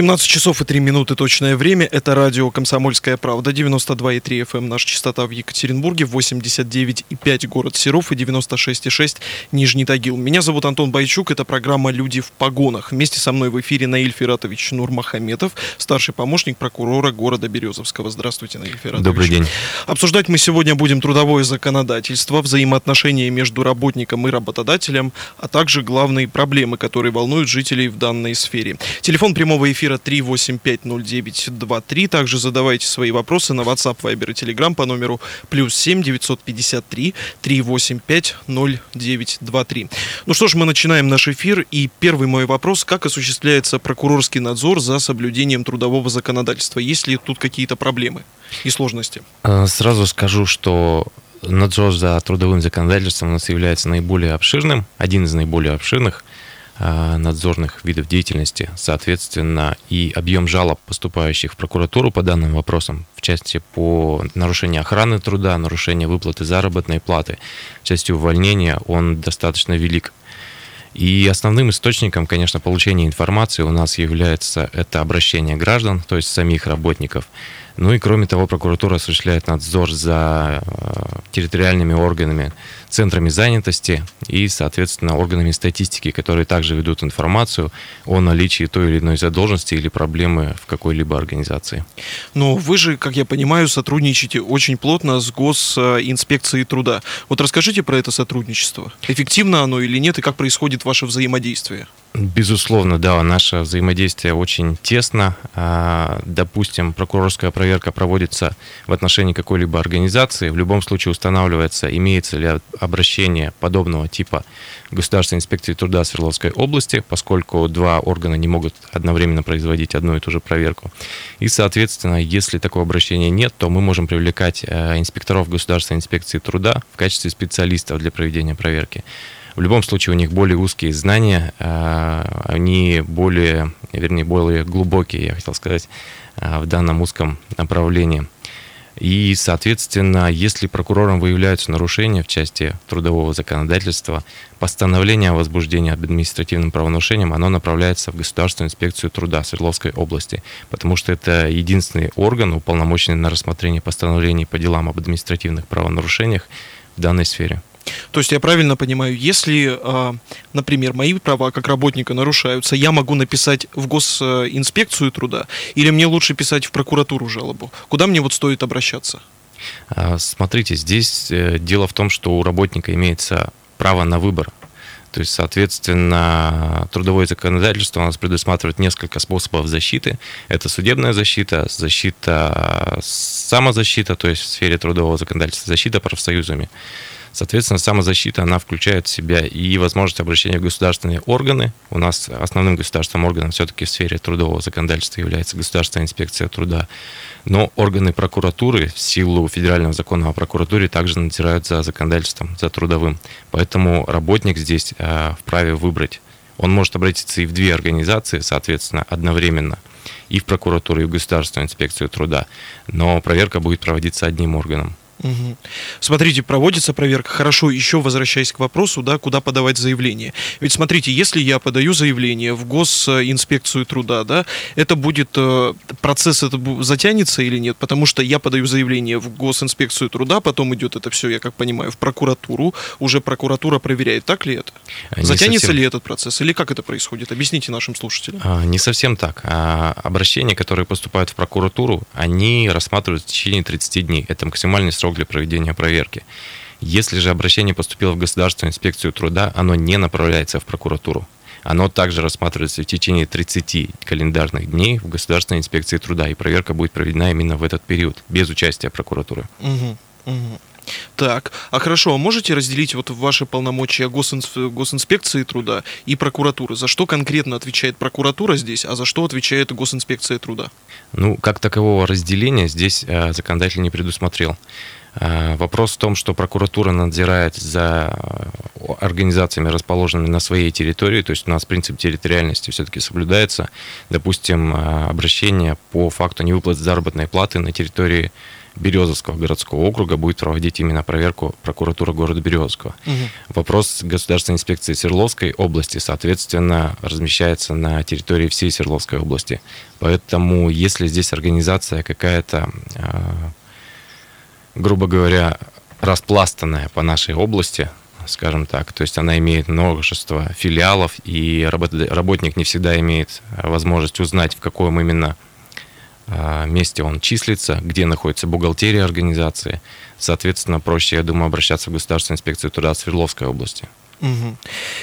17 часов и 3 минуты точное время. Это радио «Комсомольская правда», 92,3 FM, наша частота в Екатеринбурге, 89,5 город Серов и 96,6 Нижний Тагил. Меня зовут Антон Байчук, это программа «Люди в погонах». Вместе со мной в эфире Наиль Фератович Нурмахаметов, старший помощник прокурора города Березовского. Здравствуйте, Наиль Фератович. Добрый день. Обсуждать мы сегодня будем трудовое законодательство, взаимоотношения между работником и работодателем, а также главные проблемы, которые волнуют жителей в данной сфере. Телефон прямого эфира эфира 3850923. Также задавайте свои вопросы на WhatsApp, Viber и Telegram по номеру плюс 7 953 385 0923. Ну что ж, мы начинаем наш эфир. И первый мой вопрос. Как осуществляется прокурорский надзор за соблюдением трудового законодательства? Есть ли тут какие-то проблемы и сложности? Э, сразу скажу, что надзор за трудовым законодательством у нас является наиболее обширным, один из наиболее обширных – надзорных видов деятельности, соответственно, и объем жалоб, поступающих в прокуратуру по данным вопросам, в части по нарушению охраны труда, нарушению выплаты заработной платы, в части увольнения, он достаточно велик. И основным источником, конечно, получения информации у нас является это обращение граждан, то есть самих работников, ну и кроме того, прокуратура осуществляет надзор за э, территориальными органами, центрами занятости и, соответственно, органами статистики, которые также ведут информацию о наличии той или иной задолженности или проблемы в какой-либо организации. Но вы же, как я понимаю, сотрудничаете очень плотно с Госинспекцией труда. Вот расскажите про это сотрудничество. Эффективно оно или нет, и как происходит ваше взаимодействие? Безусловно, да, наше взаимодействие очень тесно. А, допустим, прокурорская проверка проводится в отношении какой-либо организации. В любом случае устанавливается, имеется ли обращение подобного типа Государственной инспекции труда Свердловской области, поскольку два органа не могут одновременно производить одну и ту же проверку. И, соответственно, если такого обращения нет, то мы можем привлекать э, инспекторов Государственной инспекции труда в качестве специалистов для проведения проверки. В любом случае у них более узкие знания, а, они более, вернее, более глубокие, я хотел сказать, а, в данном узком направлении. И, соответственно, если прокурором выявляются нарушения в части трудового законодательства, постановление о возбуждении об административным правонарушением, оно направляется в Государственную инспекцию труда Свердловской области, потому что это единственный орган, уполномоченный на рассмотрение постановлений по делам об административных правонарушениях в данной сфере. То есть я правильно понимаю, если, а, например, мои права как работника нарушаются, я могу написать в госинспекцию труда или мне лучше писать в прокуратуру жалобу? Куда мне вот стоит обращаться? А, смотрите, здесь э, дело в том, что у работника имеется право на выбор. То есть, соответственно, трудовое законодательство у нас предусматривает несколько способов защиты. Это судебная защита, защита, самозащита, то есть в сфере трудового законодательства, защита профсоюзами. Соответственно, самозащита, она включает в себя и возможность обращения в государственные органы. У нас основным государственным органом все-таки в сфере трудового законодательства является Государственная инспекция труда. Но органы прокуратуры в силу федерального закона о прокуратуре также надзирают за законодательством, за трудовым. Поэтому работник здесь э, вправе выбрать. Он может обратиться и в две организации, соответственно, одновременно и в прокуратуру, и в Государственную инспекцию труда. Но проверка будет проводиться одним органом. Угу. Смотрите, проводится проверка. Хорошо, еще возвращаясь к вопросу, да, куда подавать заявление. Ведь смотрите, если я подаю заявление в госинспекцию труда, да, это будет э, процесс это затянется или нет? Потому что я подаю заявление в госинспекцию труда, потом идет это все, я как понимаю, в прокуратуру, уже прокуратура проверяет, так ли это? Не Затянется совсем... ли этот процесс или как это происходит? Объясните нашим слушателям. А, не совсем так. А, обращения, которые поступают в прокуратуру, они рассматривают в течение 30 дней. Это максимальный срок срок для проведения проверки. Если же обращение поступило в Государственную инспекцию труда, оно не направляется в прокуратуру. Оно также рассматривается в течение 30 календарных дней в Государственной инспекции труда, и проверка будет проведена именно в этот период, без участия прокуратуры. Угу, угу. Так, а хорошо, а можете разделить вот ваши полномочия госинс... госинспекции труда и прокуратуры? За что конкретно отвечает прокуратура здесь, а за что отвечает госинспекция труда? Ну, как такового разделения здесь э, законодатель не предусмотрел. А, вопрос в том, что прокуратура надзирает за э, организациями, расположенными на своей территории, то есть у нас принцип территориальности все-таки соблюдается. Допустим, э, обращение по факту невыплаты заработной платы на территории Березовского городского округа будет проводить именно проверку прокуратура города Березовского. Угу. Вопрос Государственной инспекции Свердловской области, соответственно, размещается на территории всей Свердловской области. Поэтому, если здесь организация какая-то а, грубо говоря, распластанная по нашей области, скажем так. То есть она имеет множество филиалов, и работник не всегда имеет возможность узнать, в каком именно а, месте он числится, где находится бухгалтерия организации. Соответственно, проще, я думаю, обращаться в Государственную инспекцию труда Свердловской области. Угу.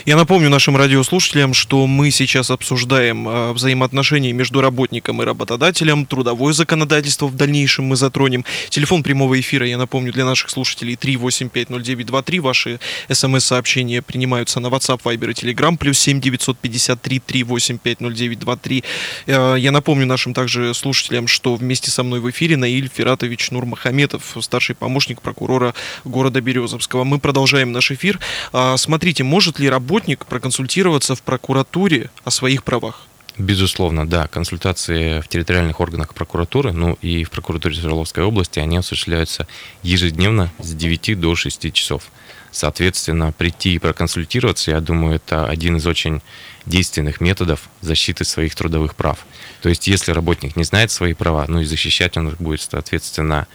Я напомню нашим радиослушателям, что мы сейчас обсуждаем э, взаимоотношения между работником и работодателем, трудовое законодательство в дальнейшем мы затронем. Телефон прямого эфира, я напомню, для наших слушателей 3850923. Ваши смс-сообщения принимаются на WhatsApp, Viber и Telegram, плюс 7 953 3850923. Э, я напомню нашим также слушателям, что вместе со мной в эфире Наиль Фиратович Нурмахаметов, старший помощник прокурора города Березовского. Мы продолжаем наш эфир. Э, смотрите, Смотрите, может ли работник проконсультироваться в прокуратуре о своих правах? Безусловно, да. Консультации в территориальных органах прокуратуры, ну и в прокуратуре Свердловской области, они осуществляются ежедневно с 9 до 6 часов. Соответственно, прийти и проконсультироваться, я думаю, это один из очень действенных методов защиты своих трудовых прав. То есть, если работник не знает свои права, ну и защищать он их будет, соответственно,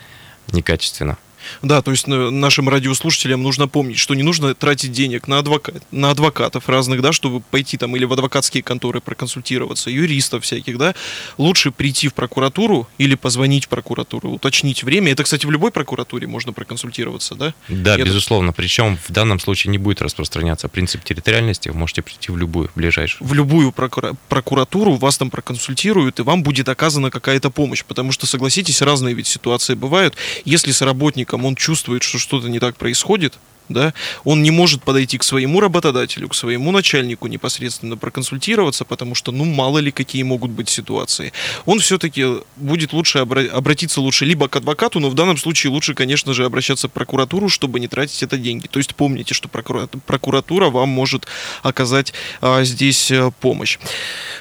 некачественно. Да, то есть э, нашим радиослушателям нужно помнить, что не нужно тратить денег на, адвокат, на адвокатов разных, да, чтобы пойти там или в адвокатские конторы проконсультироваться, юристов всяких, да. Лучше прийти в прокуратуру или позвонить в прокуратуру, уточнить время. Это, кстати, в любой прокуратуре можно проконсультироваться, да? Да, Я безусловно. Так... Причем в данном случае не будет распространяться принцип территориальности. Вы можете прийти в любую, в ближайшую. В любую прокура... прокуратуру вас там проконсультируют, и вам будет оказана какая-то помощь. Потому что, согласитесь, разные ведь ситуации бывают. Если с работником он чувствует, что что-то не так происходит, да, он не может подойти к своему работодателю, к своему начальнику непосредственно проконсультироваться, потому что, ну, мало ли какие могут быть ситуации. Он все-таки будет лучше обра- обратиться лучше либо к адвокату, но в данном случае лучше, конечно же, обращаться в прокуратуру, чтобы не тратить это деньги. То есть помните, что прокура- прокуратура вам может оказать а, здесь а, помощь.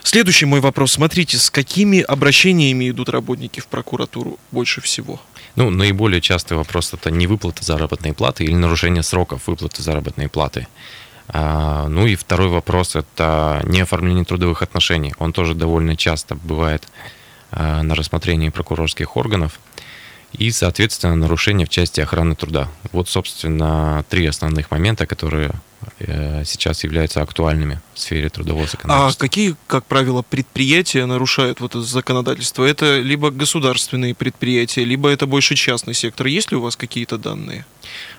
Следующий мой вопрос. Смотрите, с какими обращениями идут работники в прокуратуру больше всего? Ну, наиболее частый вопрос это не выплата заработной платы или нарушение сроков выплаты заработной платы. А, ну и второй вопрос это не оформление трудовых отношений. Он тоже довольно часто бывает а, на рассмотрении прокурорских органов. И, соответственно, нарушение в части охраны труда. Вот, собственно, три основных момента, которые сейчас являются актуальными в сфере трудового законодательства. А какие, как правило, предприятия нарушают вот это законодательство? Это либо государственные предприятия, либо это больше частный сектор. Есть ли у вас какие-то данные?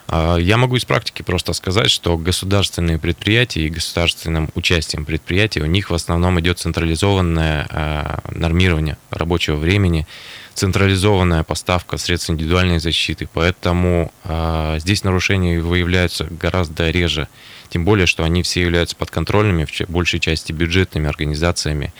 А, я могу из практики просто сказать, что государственные предприятия и государственным участием предприятий у них в основном идет централизованное а, нормирование рабочего времени, централизованная поставка средств индивидуальной защиты, поэтому э, здесь нарушения выявляются гораздо реже, тем более, что они все являются подконтрольными, в большей части бюджетными организациями,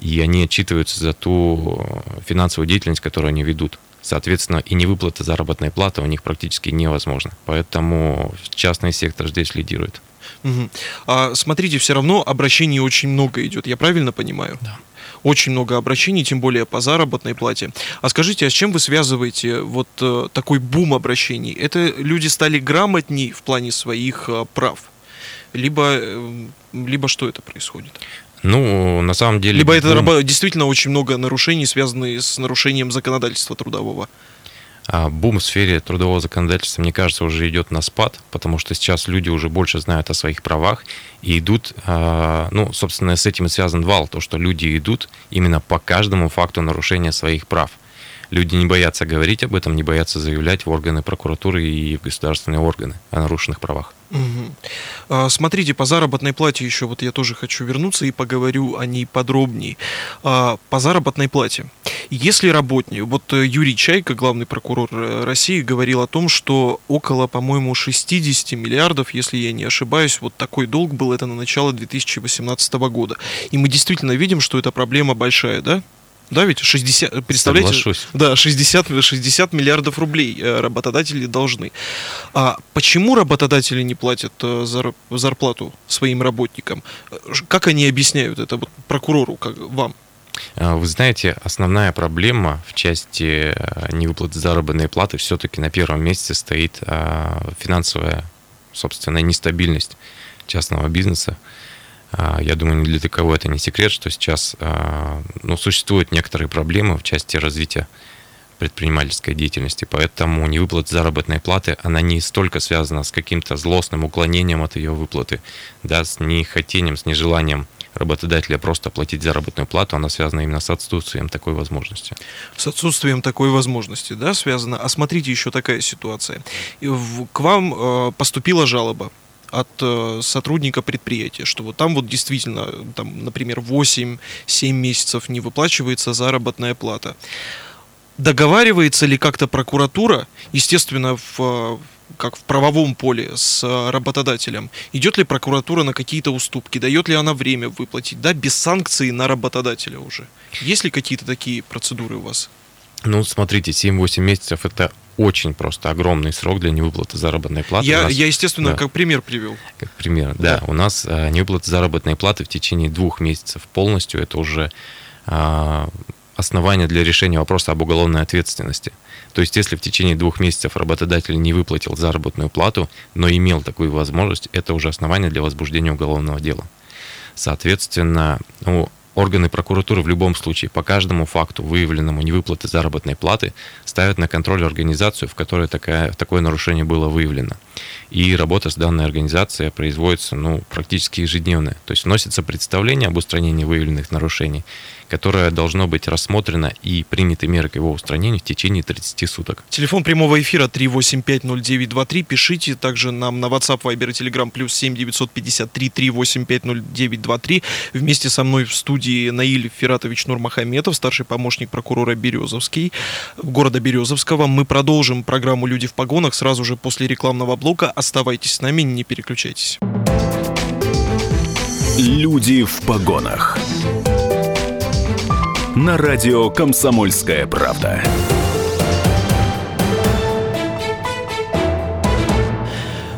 и они отчитываются за ту финансовую деятельность, которую они ведут. Соответственно, и невыплата заработной платы у них практически невозможно. Поэтому частный сектор здесь лидирует. Угу. А смотрите, все равно обращений очень много идет, я правильно понимаю? Да очень много обращений, тем более по заработной плате. А скажите, а с чем вы связываете вот э, такой бум обращений? Это люди стали грамотней в плане своих э, прав? Либо, э, либо что это происходит? Ну, на самом деле... Либо это действительно очень много нарушений, связанных с нарушением законодательства трудового? А бум в сфере трудового законодательства, мне кажется, уже идет на спад, потому что сейчас люди уже больше знают о своих правах и идут, а, ну, собственно, с этим и связан вал, то, что люди идут именно по каждому факту нарушения своих прав. Люди не боятся говорить об этом, не боятся заявлять в органы прокуратуры и в государственные органы о нарушенных правах. Угу. Смотрите, по заработной плате еще вот я тоже хочу вернуться и поговорю о ней подробнее. А, по заработной плате. Если работник, вот э, Юрий Чайка, главный прокурор э, России, говорил о том, что около, по-моему, 60 миллиардов, если я не ошибаюсь, вот такой долг был это на начало 2018 года. И мы действительно видим, что эта проблема большая, да? Да, ведь 60, представляете? Соглашусь. Да, 60, 60 миллиардов рублей э, работодатели должны. А почему работодатели не платят э, зар- зарплату своим работникам? Как они объясняют это вот прокурору, как вам? А, Вы знаете, основная проблема в части э, невыплаты заработной платы все-таки на первом месте стоит а, финансовая, собственно, нестабильность частного бизнеса. А, Я думаю, ни для кого это не секрет, что сейчас а, ну, существуют некоторые проблемы в части развития предпринимательской деятельности, поэтому невыплата заработной платы, она не столько связана с каким-то злостным уклонением от ее выплаты, да, с нехотением, с нежеланием работодателя просто платить заработную плату, она связана именно с отсутствием такой возможности. С отсутствием такой возможности, да, связано. А смотрите, еще такая ситуация. К вам э, поступила жалоба от э, сотрудника предприятия, что вот там вот действительно, там, например, 8-7 месяцев не выплачивается заработная плата. Договаривается ли как-то прокуратура, естественно, в, э, как в правовом поле с э, работодателем, идет ли прокуратура на какие-то уступки, дает ли она время выплатить, да, без санкций на работодателя уже? Есть ли какие-то такие процедуры у вас? Ну, смотрите, 7-8 месяцев это очень просто огромный срок для невыплаты заработной платы. Я, нас- я, естественно, да. как пример привел. Как пример, да. Да. У нас а, невыплата заработной платы в течение двух месяцев полностью. Это уже а, основание для решения вопроса об уголовной ответственности. То есть, если в течение двух месяцев работодатель не выплатил заработную плату, но имел такую возможность, это уже основание для возбуждения уголовного дела. Соответственно, ну, органы прокуратуры в любом случае по каждому факту, выявленному невыплаты заработной платы, ставят на контроль организацию, в которой такая, такое нарушение было выявлено. И работа с данной организацией производится ну, практически ежедневно. То есть вносится представление об устранении выявленных нарушений, которое должно быть рассмотрено и приняты меры к его устранению в течение 30 суток. Телефон прямого эфира 3850923. Пишите также нам на WhatsApp, Viber и Telegram плюс 7 953 3850923. Вместе со мной в студии Наиль Фиратович Нурмахаметов, старший помощник прокурора Березовский, города Березовского. Мы продолжим программу «Люди в погонах» сразу же после рекламного блока. Оставайтесь с нами, не переключайтесь. Люди в погонах. На радио Комсомольская правда.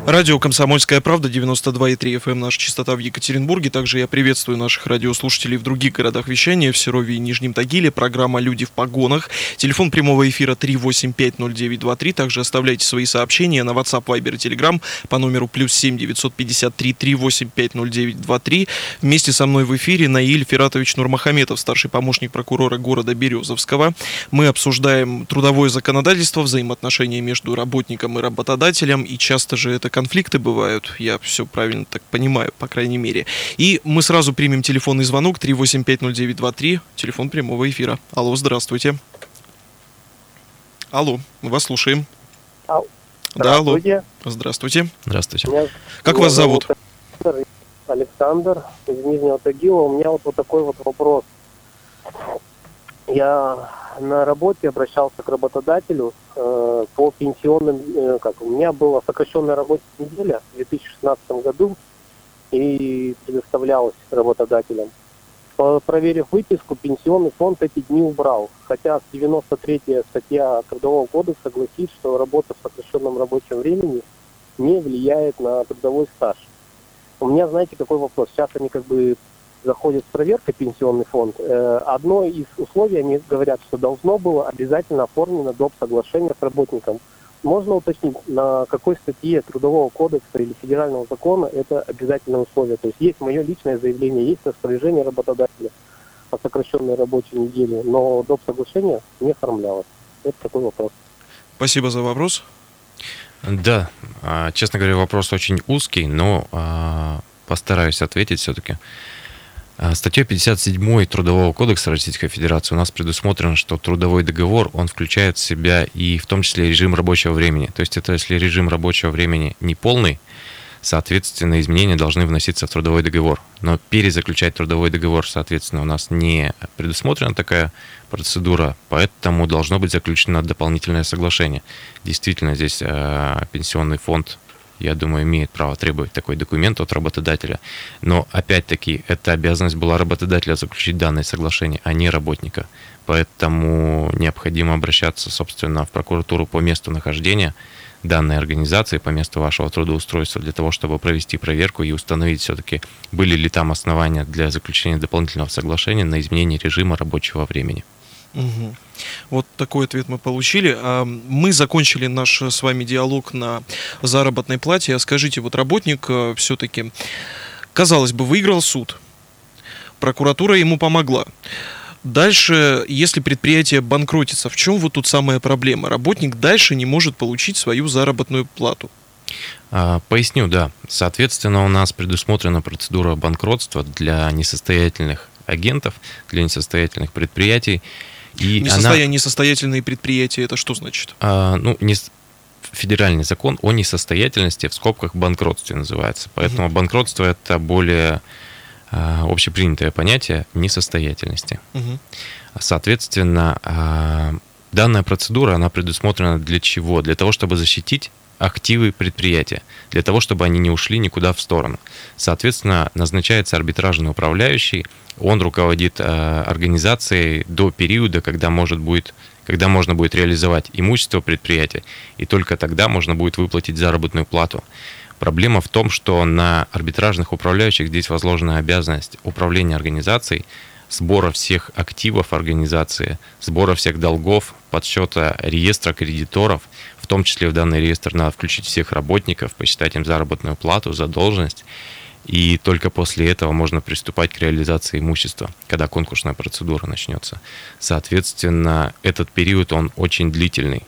Радио «Комсомольская правда», 92,3 FM, наша частота в Екатеринбурге. Также я приветствую наших радиослушателей в других городах вещания, в Серове и Нижнем Тагиле. Программа «Люди в погонах». Телефон прямого эфира 3850923. Также оставляйте свои сообщения на WhatsApp, Viber и Telegram по номеру плюс 7 953 3850923. Вместе со мной в эфире Наиль Фиратович Нурмахаметов, старший помощник прокурора города Березовского. Мы обсуждаем трудовое законодательство, взаимоотношения между работником и работодателем, и часто же это конфликты бывают, я все правильно так понимаю, по крайней мере. И мы сразу примем телефонный звонок 3850923, телефон прямого эфира. Алло, здравствуйте. Алло, мы вас слушаем. Ал- Да, алло, Здравствуйте. здравствуйте. Меня- Как меня вас зовут? Александр. Александр из Нижнего Тагила. У меня вот, вот такой вот вопрос. Я на работе обращался к работодателю э, по пенсионным, э, как у меня была сокращенная рабочая неделя в 2016 году и предоставлялась работодателем. По- Проверив выписку, пенсионный фонд эти дни убрал. Хотя 93-я статья Трудового кодекса гласит, что работа в сокращенном рабочем времени не влияет на трудовой стаж. У меня, знаете, какой вопрос? Сейчас они как бы заходят с проверкой пенсионный фонд. Э, Одно из условий, они говорят, что должно было обязательно оформлено доп. соглашение с работником. Можно уточнить, на какой статье Трудового кодекса или федерального закона это обязательное условие? То есть есть мое личное заявление, есть распоряжение работодателя о сокращенной рабочей неделе, но доп. соглашение не оформлялось. Это такой вопрос. Спасибо за вопрос. Да, а, честно говоря, вопрос очень узкий, но а, постараюсь ответить все-таки. Статьей 57 Трудового кодекса Российской Федерации у нас предусмотрено, что трудовой договор, он включает в себя и в том числе режим рабочего времени. То есть это если режим рабочего времени не полный, соответственно, изменения должны вноситься в трудовой договор. Но перезаключать трудовой договор, соответственно, у нас не предусмотрена такая процедура, поэтому должно быть заключено дополнительное соглашение. Действительно, здесь э, пенсионный фонд я думаю, имеет право требовать такой документ от работодателя. Но, опять-таки, эта обязанность была работодателя заключить данное соглашение, а не работника. Поэтому необходимо обращаться, собственно, в прокуратуру по месту нахождения данной организации, по месту вашего трудоустройства, для того, чтобы провести проверку и установить все-таки, были ли там основания для заключения дополнительного соглашения на изменение режима рабочего времени. Угу. Вот такой ответ мы получили. А, мы закончили наш с вами диалог на заработной плате. А скажите, вот работник э, все-таки, казалось бы, выиграл суд. Прокуратура ему помогла. Дальше, если предприятие банкротится, в чем вот тут самая проблема? Работник дальше не может получить свою заработную плату. А, поясню, да. Соответственно, у нас предусмотрена процедура банкротства для несостоятельных агентов, для несостоятельных предприятий. И Несостоя... она... Несостоятельные предприятия, это что значит? А, ну, не... федеральный закон о несостоятельности в скобках банкротстве называется. Поэтому угу. банкротство это более а, общепринятое понятие несостоятельности. Угу. Соответственно, а, данная процедура, она предусмотрена для чего? Для того, чтобы защитить активы предприятия, для того, чтобы они не ушли никуда в сторону. Соответственно, назначается арбитражный управляющий, он руководит э, организацией до периода, когда, может будет, когда можно будет реализовать имущество предприятия, и только тогда можно будет выплатить заработную плату. Проблема в том, что на арбитражных управляющих здесь возложена обязанность управления организацией, сбора всех активов организации, сбора всех долгов, подсчета реестра кредиторов, в том числе в данный реестр надо включить всех работников, посчитать им заработную плату, задолженность и только после этого можно приступать к реализации имущества, когда конкурсная процедура начнется. Соответственно, этот период, он очень длительный.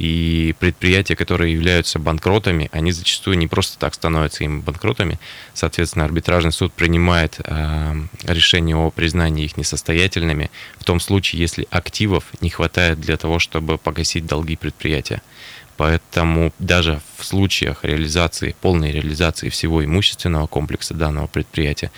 И предприятия, которые являются банкротами, они зачастую не просто так становятся им банкротами. Соответственно, арбитражный суд принимает э, решение о признании их несостоятельными в том случае, если активов не хватает для того, чтобы погасить долги предприятия. Поэтому даже в случаях реализации, полной реализации всего имущественного комплекса данного предприятия,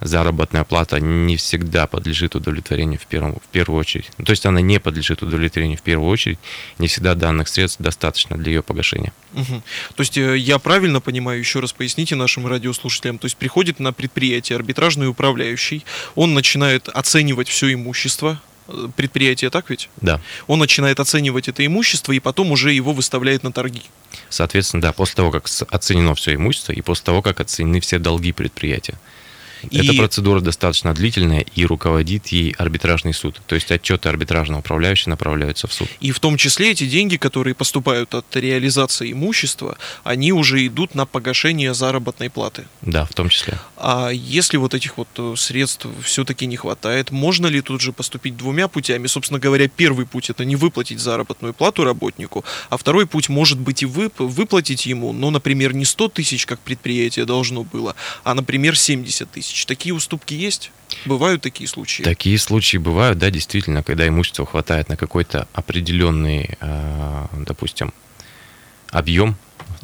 заработная плата не всегда подлежит удовлетворению в, первом, в первую очередь. То есть она не подлежит удовлетворению в первую очередь, не всегда данных средств достаточно для ее погашения. Угу. То есть э, я правильно понимаю, еще раз поясните нашим радиослушателям, то есть приходит на предприятие арбитражный управляющий, он начинает оценивать все имущество, предприятия, так ведь? Да. Он начинает оценивать это имущество и потом уже его выставляет на торги. Соответственно, да, после того, как оценено все имущество и после того, как оценены все долги предприятия. И... Эта процедура достаточно длительная и руководит ей арбитражный суд. То есть отчеты арбитражного управляющего направляются в суд. И в том числе эти деньги, которые поступают от реализации имущества, они уже идут на погашение заработной платы. Да, в том числе. А если вот этих вот э, средств все-таки не хватает, можно ли тут же поступить двумя путями? Собственно говоря, первый путь это не выплатить заработную плату работнику, а второй путь может быть и вып- выплатить ему, но, например, не 100 тысяч, как предприятие должно было, а, например, 70 тысяч тысяч. Такие уступки есть? Бывают такие случаи? Такие случаи бывают, да, действительно, когда имущества хватает на какой-то определенный, э, допустим, объем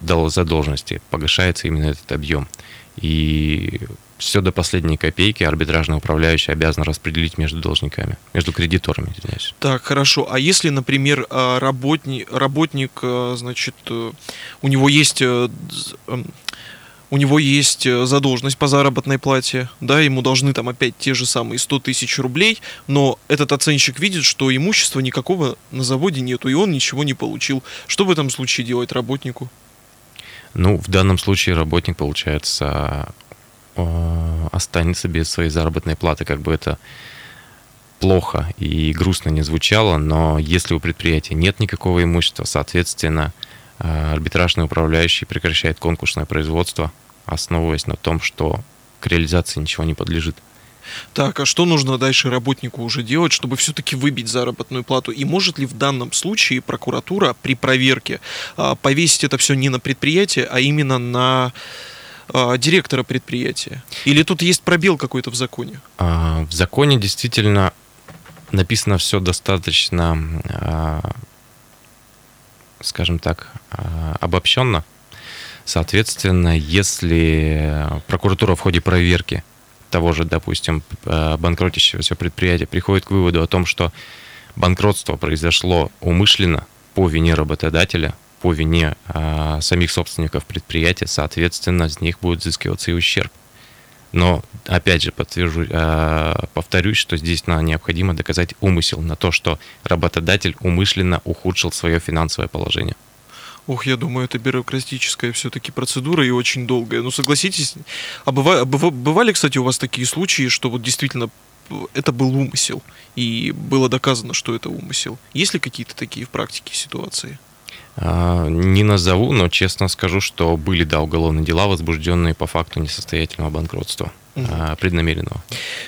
задолженности, погашается именно этот объем. И все до последней копейки арбитражный управляющий обязан распределить между должниками, между кредиторами, извиняюсь. Так, хорошо. А если, например, э, работник, работник э, значит, у него есть у него есть э, задолженность по заработной плате, да, ему должны там опять те же самые 100 тысяч рублей, но этот оценщик видит, что имущества никакого на заводе нету, и он ничего не получил. Что в этом случае делать работнику? Ну, в данном случае работник, получается, э, останется без своей заработной платы, как бы это плохо и грустно не звучало, но если у предприятия нет никакого имущества, соответственно, арбитражный управляющий прекращает конкурсное производство, основываясь на том, что к реализации ничего не подлежит. Так, а что нужно дальше работнику уже делать, чтобы все-таки выбить заработную плату? И может ли в данном случае прокуратура при проверке а, повесить это все не на предприятие, а именно на а, директора предприятия? Или тут есть пробел какой-то в законе? А, в законе действительно написано все достаточно, а, скажем так, а, обобщенно. Соответственно, если прокуратура в ходе проверки того же, допустим, э, банкротящегося предприятия приходит к выводу о том, что банкротство произошло умышленно по вине работодателя, по вине а, самих собственников предприятия, соответственно, с них будет взыскиваться и ущерб. Но, опять же, подтвержу, а, повторюсь, что здесь необходимо доказать умысел на то, что работодатель умышленно ухудшил свое финансовое положение. Ох, я думаю, это бюрократическая все-таки процедура и очень долгая. Ну, согласитесь, а быва, бывали, кстати, у вас такие случаи, что вот действительно это был умысел, и было доказано, что это умысел. Есть ли какие-то такие в практике ситуации? А, не назову, но честно скажу, что были, да, уголовные дела, возбужденные по факту несостоятельного банкротства угу. преднамеренного.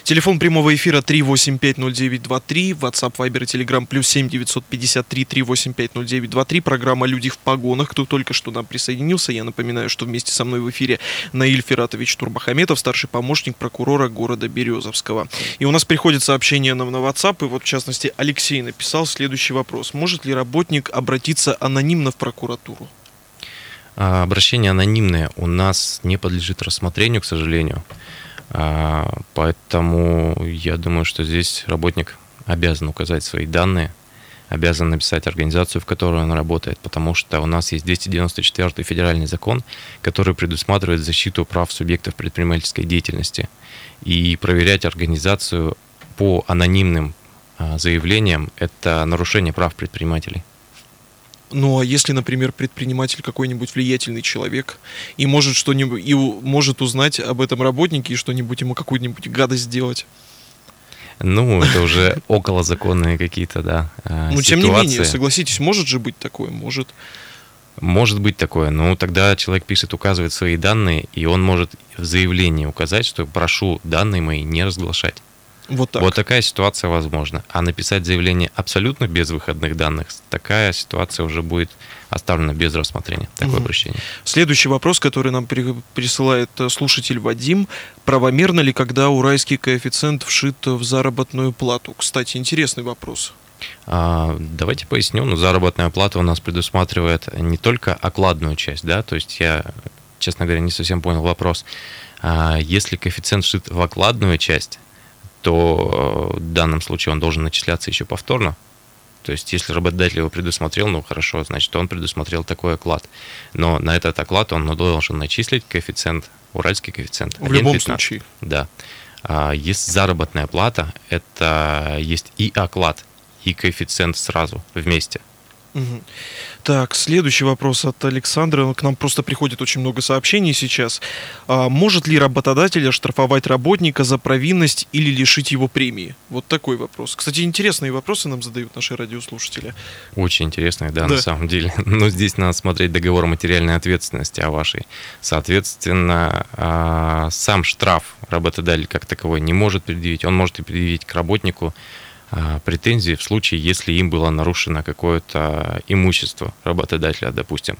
Телефон прямого эфира 3850923, WhatsApp, Viber и Telegram плюс 7 953 3850923, программа «Люди в погонах». Кто только что нам присоединился, я напоминаю, что вместе со мной в эфире Наиль Фератович Турбахаметов, старший помощник прокурора города Березовского. И у нас приходит сообщение нам на WhatsApp, и вот в частности Алексей написал следующий вопрос. Может ли работник обратиться анонимно в прокуратуру? А, обращение анонимное у нас не подлежит рассмотрению, к сожалению. А, поэтому я думаю, что здесь работник обязан указать свои данные, обязан написать организацию, в которой он работает, потому что у нас есть 294 федеральный закон, который предусматривает защиту прав субъектов предпринимательской деятельности. И проверять организацию по анонимным а, заявлениям – это нарушение прав предпринимателей. Ну а если, например, предприниматель какой-нибудь влиятельный человек и может что-нибудь и может узнать об этом работнике и что-нибудь ему какую-нибудь гадость сделать? Ну, это уже околозаконные какие-то, да. А, ну, тем не менее, согласитесь, может же быть такое, может. Может быть такое, но тогда человек пишет, указывает свои данные, и он может в заявлении указать, что прошу данные мои не разглашать. Вот, так. вот такая ситуация возможна. А написать заявление абсолютно без выходных данных, такая ситуация уже будет оставлена без рассмотрения, такое угу. обращение. Следующий вопрос, который нам присылает э, слушатель Вадим. Правомерно ли, когда уральский коэффициент вшит в заработную плату? Кстати, интересный вопрос. А, давайте поясню. Ну, заработная плата у нас предусматривает не только окладную часть, да, то есть я, честно говоря, не совсем понял вопрос. А, если коэффициент вшит в окладную часть, то э, в данном случае он должен начисляться еще повторно. То есть, если работодатель его предусмотрел, ну хорошо, значит, он предусмотрел такой оклад. Но на этот оклад он должен начислить коэффициент, уральский коэффициент. В любом случае. Да. А есть заработная плата, это есть и оклад, и коэффициент сразу вместе. Угу. Так, следующий вопрос от Александра. К нам просто приходит очень много сообщений сейчас. А, может ли работодатель оштрафовать работника за провинность или лишить его премии? Вот такой вопрос. Кстати, интересные вопросы нам задают наши радиослушатели. Очень интересные, да, да. на самом деле. Но здесь надо смотреть договор материальной ответственности о вашей. Соответственно, а, сам штраф работодатель как таковой не может предъявить. Он может и предъявить к работнику претензии в случае, если им было нарушено какое-то имущество работодателя, допустим,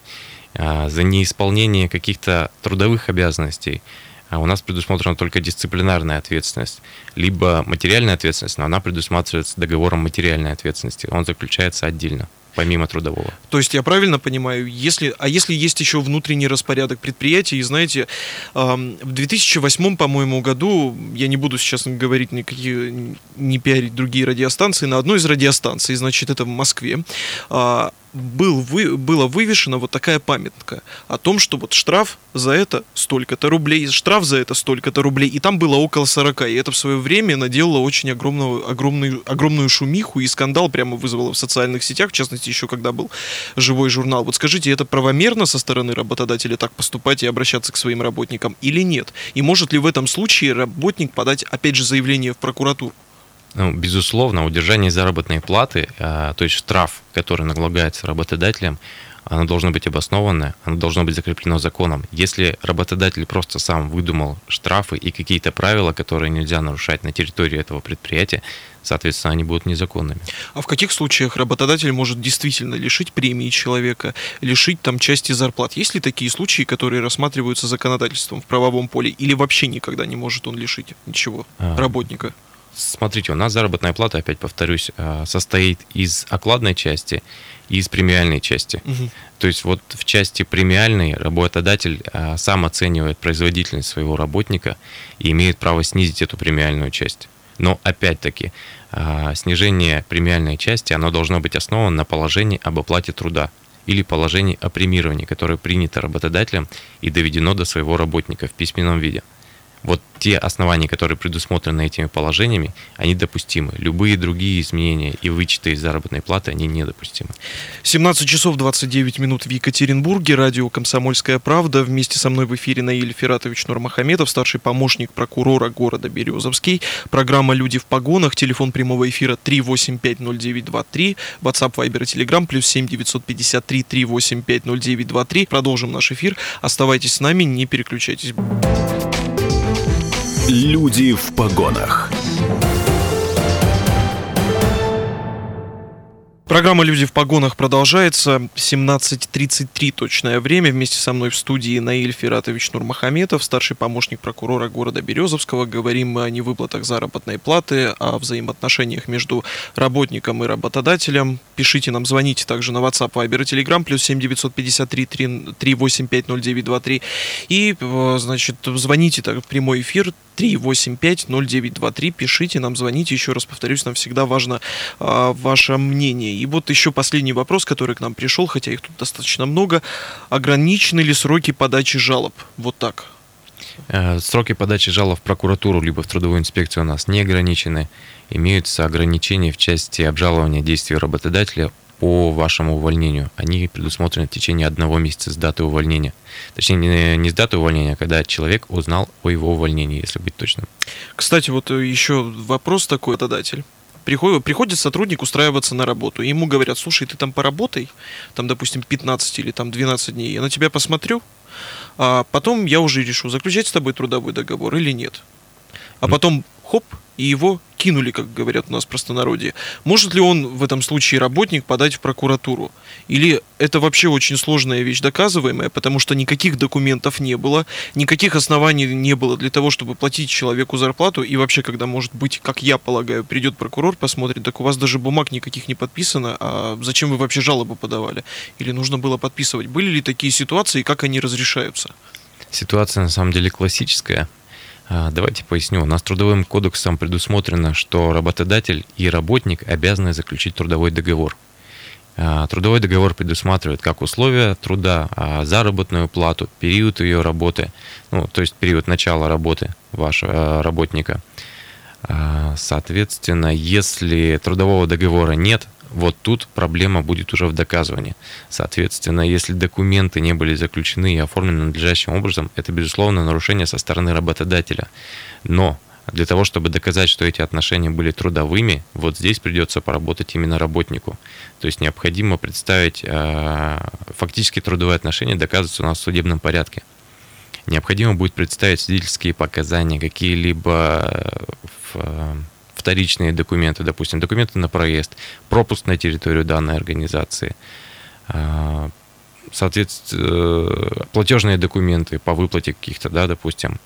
а, за неисполнение каких-то трудовых обязанностей. А у нас предусмотрена только дисциплинарная ответственность, либо материальная ответственность, но она предусматривается договором материальной ответственности. Он заключается отдельно помимо трудового. То есть я правильно понимаю, если, а если есть еще внутренний распорядок предприятия, и знаете, в 2008, по-моему, году, я не буду сейчас говорить никакие, не пиарить другие радиостанции, на одной из радиостанций, значит, это в Москве, а, был вы, была вывешена вот такая памятка о том, что вот штраф за это столько-то рублей, штраф за это столько-то рублей, и там было около 40, и это в свое время наделало очень огромную, огромную, огромную шумиху, и скандал прямо вызвало в социальных сетях, в частности, еще когда был живой журнал. Вот скажите, это правомерно со стороны работодателя так поступать и обращаться к своим работникам или нет? И может ли в этом случае работник подать, опять же, заявление в прокуратуру? Ну, безусловно, удержание заработной платы, а, то есть штраф, который налагается работодателем, оно должно быть обоснованное, оно должно быть закреплено законом. Если работодатель просто сам выдумал штрафы и какие-то правила, которые нельзя нарушать на территории этого предприятия, соответственно, они будут незаконными. А в каких случаях работодатель может действительно лишить премии человека, лишить там части зарплат? Есть ли такие случаи, которые рассматриваются законодательством в правовом поле, или вообще никогда не может он лишить ничего а, работника? Смотрите, у нас заработная плата, опять повторюсь, э, состоит из окладной части и из премиальной части. Угу. То есть вот в части премиальной работодатель э, сам оценивает производительность своего работника и имеет право снизить эту премиальную часть. Но опять-таки, э, снижение премиальной части, оно должно быть основано на положении об оплате труда. или положений о премировании, которое принято работодателем и доведено до своего работника в письменном виде – вот те основания, которые предусмотрены этими положениями, они допустимы. Любые другие изменения и вычеты из заработной платы, они недопустимы. 17 часов 29 минут в Екатеринбурге. Радио «Комсомольская правда». Вместе со мной в эфире Наиль Фератович Нурмахаметов, старший помощник прокурора города Березовский. Программа «Люди в погонах». Телефон прямого эфира 3850923. WhatsApp, Viber и Telegram. Плюс 7 953 3850923. Продолжим наш эфир. Оставайтесь с нами, не переключайтесь. Люди в погонах. Программа «Люди в погонах» продолжается. 17.33 точное время. Вместе со мной в студии Наиль Фератович Нурмахаметов, старший помощник прокурора города Березовского. Говорим мы о невыплатах заработной платы, о взаимоотношениях между работником и работодателем. Пишите нам, звоните также на WhatsApp, Viber и Telegram, плюс 7 953 385 0923. И, э, значит, звоните так в прямой эфир 385-0923. Пишите нам, звоните. Еще раз повторюсь, нам всегда важно а, ваше мнение. И вот еще последний вопрос, который к нам пришел, хотя их тут достаточно много. Ограничены ли сроки подачи жалоб? Вот так. Э, сроки подачи жалоб в прокуратуру либо в трудовую инспекцию у нас не ограничены. Имеются ограничения в части обжалования действий работодателя по вашему увольнению. Они предусмотрены в течение одного месяца с даты увольнения. Точнее, не, не с даты увольнения, а когда человек узнал о его увольнении, если быть точным. Кстати, вот э, еще вопрос такой, работодатель. Приходит, приходит сотрудник устраиваться на работу. И ему говорят, слушай, ты там поработай, там, допустим, 15 или там 12 дней, я на тебя посмотрю, а потом я уже решу, заключать с тобой трудовой договор или нет. А потом, хоп, и его кинули, как говорят у нас в простонародье. Может ли он в этом случае работник подать в прокуратуру? Или это вообще очень сложная вещь доказываемая, потому что никаких документов не было, никаких оснований не было для того, чтобы платить человеку зарплату, и вообще, когда, может быть, как я полагаю, придет прокурор, посмотрит, так у вас даже бумаг никаких не подписано, а зачем вы вообще жалобу подавали? Или нужно было подписывать? Были ли такие ситуации, и как они разрешаются? Ситуация на самом деле классическая. А, давайте поясню. У нас трудовым кодексом предусмотрено, что работодатель и работник обязаны заключить трудовой договор. А, трудовой договор предусматривает как условия труда, а, заработную плату, период ее работы, ну, то есть период начала работы вашего работника. Соответственно, если трудового договора нет, вот тут проблема будет уже в доказывании. Соответственно, если документы не были заключены и оформлены надлежащим образом, это, безусловно, нарушение со стороны работодателя. Но для того, чтобы доказать, что эти отношения были трудовыми, вот здесь придется поработать именно работнику. То есть необходимо представить, э, фактически трудовые отношения доказываются у нас в судебном порядке. Необходимо будет представить свидетельские показания, какие-либо в вторичные документы, допустим, документы на проезд, пропуск на территорию данной организации, а, соответственно, э, платежные документы по выплате каких-то, да, допустим,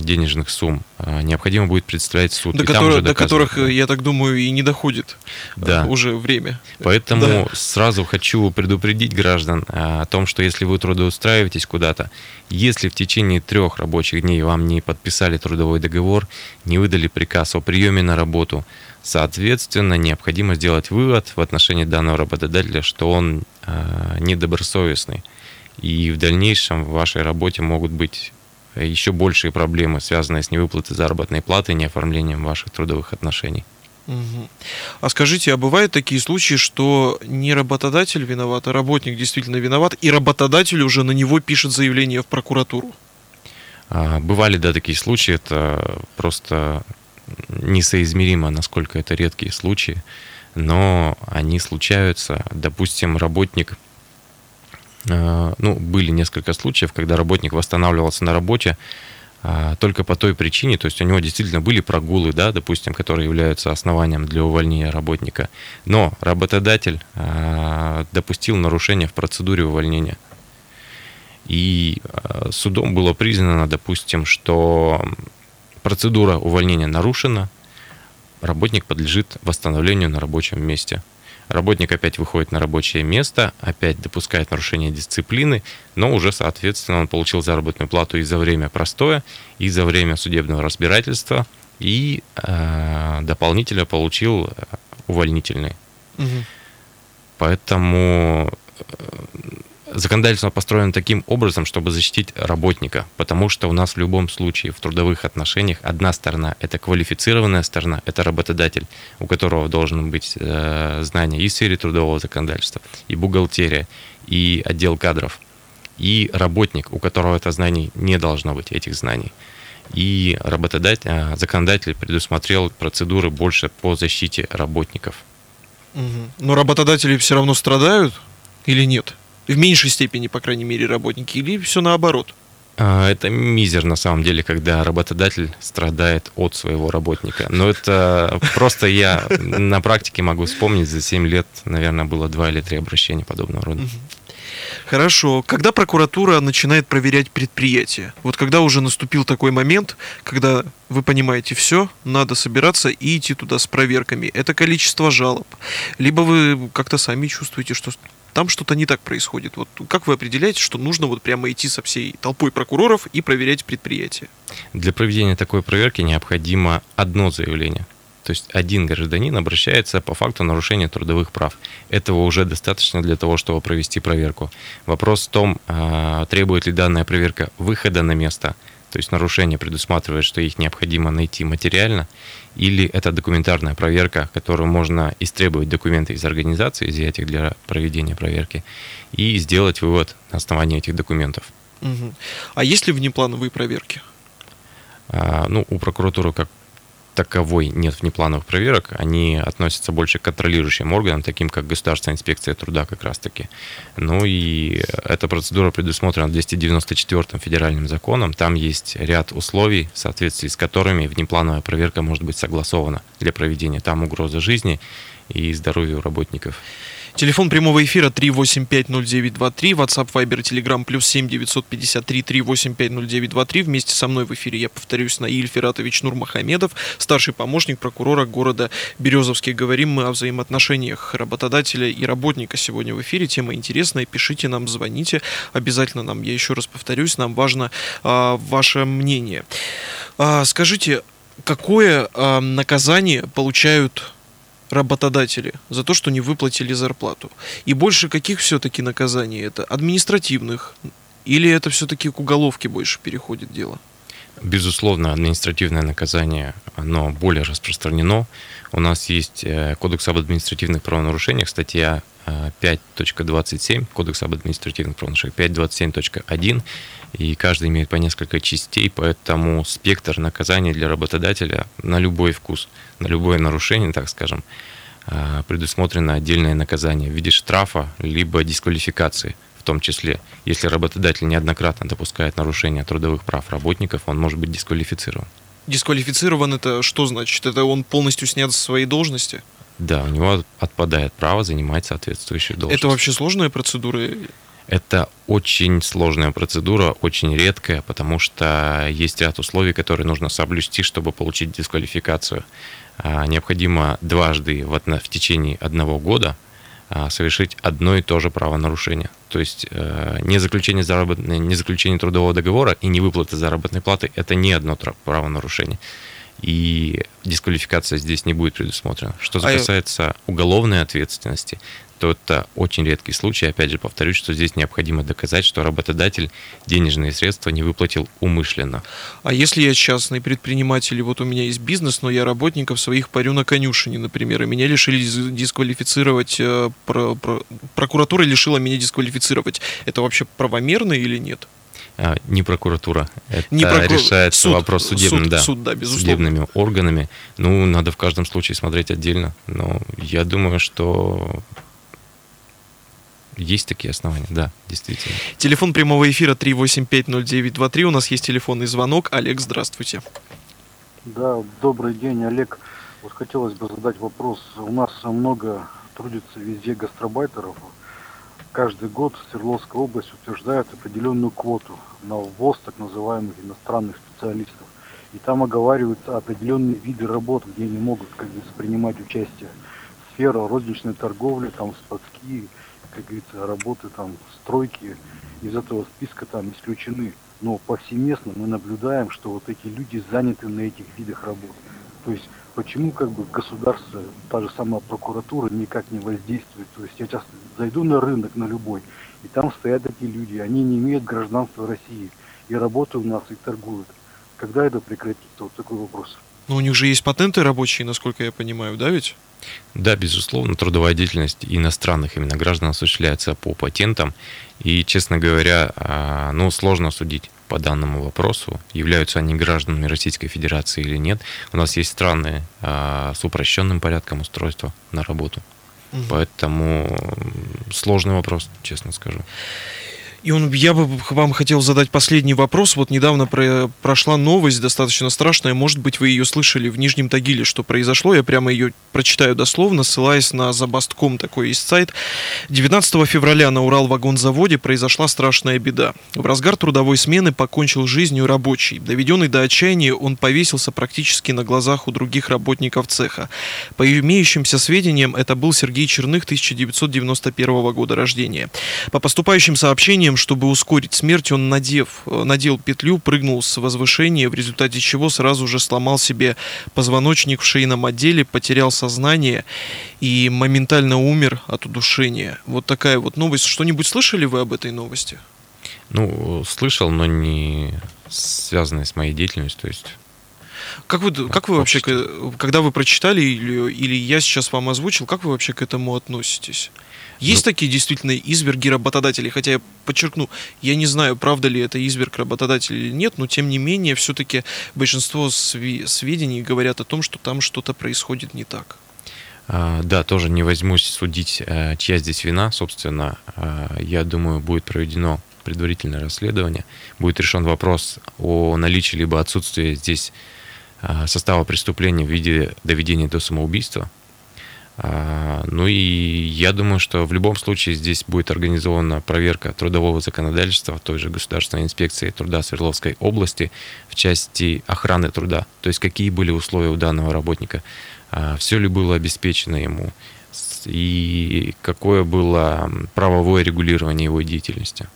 денежных сумм а, необходимо будет представлять суд. До, который, до которых, я так думаю, и не доходит да. уже время. Поэтому да. сразу хочу предупредить граждан о том, что если вы трудоустраиваетесь куда-то, если в течение трех рабочих дней вам не подписали трудовой договор, не выдали приказ о приеме на работу, соответственно, необходимо сделать вывод в отношении данного работодателя, что он недобросовестный. И в дальнейшем в вашей работе могут быть еще большие проблемы, связанные с невыплатой заработной платы и неоформлением ваших трудовых отношений. Угу. А скажите, а бывают такие случаи, что не работодатель виноват, а работник действительно виноват, и работодатель уже на него пишет заявление в прокуратуру? А, бывали, да, такие случаи. Это просто несоизмеримо, насколько это редкие случаи, но они случаются. Допустим, работник ну, были несколько случаев, когда работник восстанавливался на работе а, только по той причине, то есть у него действительно были прогулы, да, допустим, которые являются основанием для увольнения работника, но работодатель а, допустил нарушение в процедуре увольнения. И судом было признано, допустим, что процедура увольнения нарушена, работник подлежит восстановлению на рабочем месте. Работник опять выходит на рабочее место, опять допускает нарушение дисциплины, но уже, соответственно, он получил заработную плату и за время простоя, и за время судебного разбирательства, и э, дополнительно получил э, увольнительный. Угу. Поэтому законодательство построено таким образом, чтобы защитить работника, потому что у нас в любом случае в трудовых отношениях одна сторона – это квалифицированная сторона, это работодатель, у которого должен быть э, знания и в сфере трудового законодательства, и бухгалтерия, и отдел кадров, и работник, у которого это знаний не должно быть, этих знаний. И работодатель, э, законодатель предусмотрел процедуры больше по защите работников. Но работодатели все равно страдают или нет? В меньшей степени, по крайней мере, работники, или все наоборот? А, это мизер на самом деле, когда работодатель страдает от своего работника. Но это просто я на практике могу вспомнить, за 7 лет, наверное, было два или три обращения подобного рода. Хорошо. Когда прокуратура начинает проверять предприятие? Вот когда уже наступил такой момент, когда вы понимаете все, надо собираться и идти туда с проверками. Это количество жалоб. Либо вы как-то сами чувствуете, что там что-то не так происходит. Вот как вы определяете, что нужно вот прямо идти со всей толпой прокуроров и проверять предприятие? Для проведения такой проверки необходимо одно заявление. То есть один гражданин обращается по факту нарушения трудовых прав. Этого уже достаточно для того, чтобы провести проверку. Вопрос в том, а, требует ли данная проверка выхода на место, то есть нарушение предусматривает, что их необходимо найти материально, или это документарная проверка, которую можно истребовать документы из организации, изъять их для проведения проверки, и сделать вывод на основании этих документов. Угу. А есть ли внеплановые проверки? А, ну, у прокуратуры, как таковой нет внеплановых проверок, они относятся больше к контролирующим органам, таким как Государственная инспекция труда как раз-таки. Ну и эта процедура предусмотрена 294 федеральным законом. Там есть ряд условий, в соответствии с которыми внеплановая проверка может быть согласована для проведения. Там угроза жизни и здоровью работников. Телефон прямого эфира 3850923, WhatsApp, Viber, Telegram, плюс 7 953 3850923. Вместе со мной в эфире, я повторюсь, Наиль Фератович Нурмахамедов, старший помощник прокурора города Березовский. Говорим мы о взаимоотношениях работодателя и работника сегодня в эфире. Тема интересная, пишите нам, звоните. Обязательно нам, я еще раз повторюсь, нам важно а, ваше мнение. А, скажите, какое а, наказание получают работодатели за то, что не выплатили зарплату. И больше каких все-таки наказаний это? Административных? Или это все-таки к уголовке больше переходит дело? Безусловно, административное наказание, оно более распространено. У нас есть э, Кодекс об административных правонарушениях, статья 5.27, э, Кодекс об административных правонарушениях, 5.27.1, и каждый имеет по несколько частей, поэтому спектр наказаний для работодателя на любой вкус, на любое нарушение, так скажем, э, предусмотрено отдельное наказание в виде штрафа, либо дисквалификации – том числе, если работодатель неоднократно допускает нарушение трудовых прав работников, он может быть дисквалифицирован. Дисквалифицирован это что значит? Это он полностью снят с своей должности? Да, у него отпадает право занимать соответствующую должность. Это вообще сложная процедура? Это очень сложная процедура, очень редкая, потому что есть ряд условий, которые нужно соблюсти, чтобы получить дисквалификацию. А, необходимо дважды в, в течение одного года а, совершить одно и то же правонарушение. То есть э, не заключение, заработной, не заключение трудового договора и не выплата заработной платы – это не одно правонарушение. И дисквалификация здесь не будет предусмотрена. Что а касается уголовной ответственности, то это очень редкий случай. Опять же, повторюсь, что здесь необходимо доказать, что работодатель денежные средства не выплатил умышленно. А если я частный предприниматель, и вот у меня есть бизнес, но я работников своих парю на конюшине, например, и меня лишили дисквалифицировать, э, про, про, прокуратура лишила меня дисквалифицировать, это вообще правомерно или нет? А, не прокуратура. Это не прокур... решается суд, вопрос судебным, суд, да, суд, да, судебными органами. Ну, надо в каждом случае смотреть отдельно. Но я думаю, что есть такие основания, да, действительно. Телефон прямого эфира 3850923. У нас есть телефонный звонок. Олег, здравствуйте. Да, добрый день, Олег. Вот хотелось бы задать вопрос. У нас много трудится везде гастробайтеров. Каждый год Свердловская область утверждает определенную квоту на ввоз так называемых иностранных специалистов. И там оговариваются определенные виды работ, где они могут как бы, принимать участие. Сфера розничной торговли, там складские, как говорится, работы там, стройки из этого списка там исключены. Но повсеместно мы наблюдаем, что вот эти люди заняты на этих видах работ. То есть почему как бы государство, та же самая прокуратура никак не воздействует. То есть я сейчас зайду на рынок, на любой, и там стоят такие люди, они не имеют гражданства России, и работают у нас, и торгуют. Когда это прекратится? Вот такой вопрос. Но у них же есть патенты рабочие, насколько я понимаю, да ведь? Да, безусловно, трудовая деятельность иностранных именно граждан осуществляется по патентам. И, честно говоря, а, ну, сложно судить по данному вопросу, являются они гражданами Российской Федерации или нет. У нас есть страны а, с упрощенным порядком устройства на работу. Угу. Поэтому сложный вопрос, честно скажу. И он, я бы вам хотел задать последний вопрос. Вот недавно про, прошла новость достаточно страшная. Может быть, вы ее слышали в Нижнем Тагиле, что произошло. Я прямо ее прочитаю дословно, ссылаясь на Забастком, такой есть сайт. 19 февраля на Урал-вагонзаводе произошла страшная беда. В разгар трудовой смены покончил жизнью рабочий. Доведенный до отчаяния, он повесился практически на глазах у других работников цеха. По имеющимся сведениям, это был Сергей Черных, 1991 года рождения. По поступающим сообщениям, чтобы ускорить смерть, он, надев, надел петлю, прыгнул с возвышения, в результате чего сразу же сломал себе позвоночник в шейном отделе, потерял сознание и моментально умер от удушения. Вот такая вот новость. Что-нибудь слышали вы об этой новости? Ну, слышал, но не связанной с моей деятельностью, то есть как вы, как вы вообще, когда вы прочитали или, или я сейчас вам озвучил, как вы вообще к этому относитесь? Есть ну, такие действительно изверги работодателей, хотя я подчеркну, я не знаю, правда ли это изверг работодателя или нет, но тем не менее все-таки большинство сведений говорят о том, что там что-то происходит не так. А, да, тоже не возьмусь судить, э, чья здесь вина. Собственно, а, я думаю, будет проведено предварительное расследование, будет решен вопрос о наличии либо отсутствии здесь а, состава преступления в виде доведения до самоубийства. А, ну и я думаю, что в любом случае здесь будет организована проверка трудового законодательства той же Государственной инспекции труда Свердловской области в части охраны труда. То есть какие были условия у данного работника, а, все ли было обеспечено ему и какое было правовое регулирование его деятельности.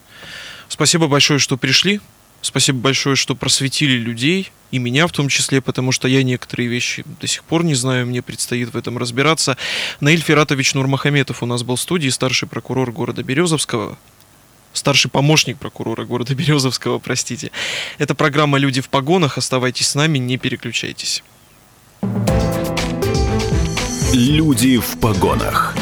Спасибо большое, что пришли. Спасибо большое, что просветили людей, и меня в том числе, потому что я некоторые вещи до сих пор не знаю, мне предстоит в этом разбираться. Наиль Фератович Нурмахаметов у нас был в студии, старший прокурор города Березовского, старший помощник прокурора города Березовского, простите. Это программа «Люди в погонах». Оставайтесь с нами, не переключайтесь. Люди в погонах.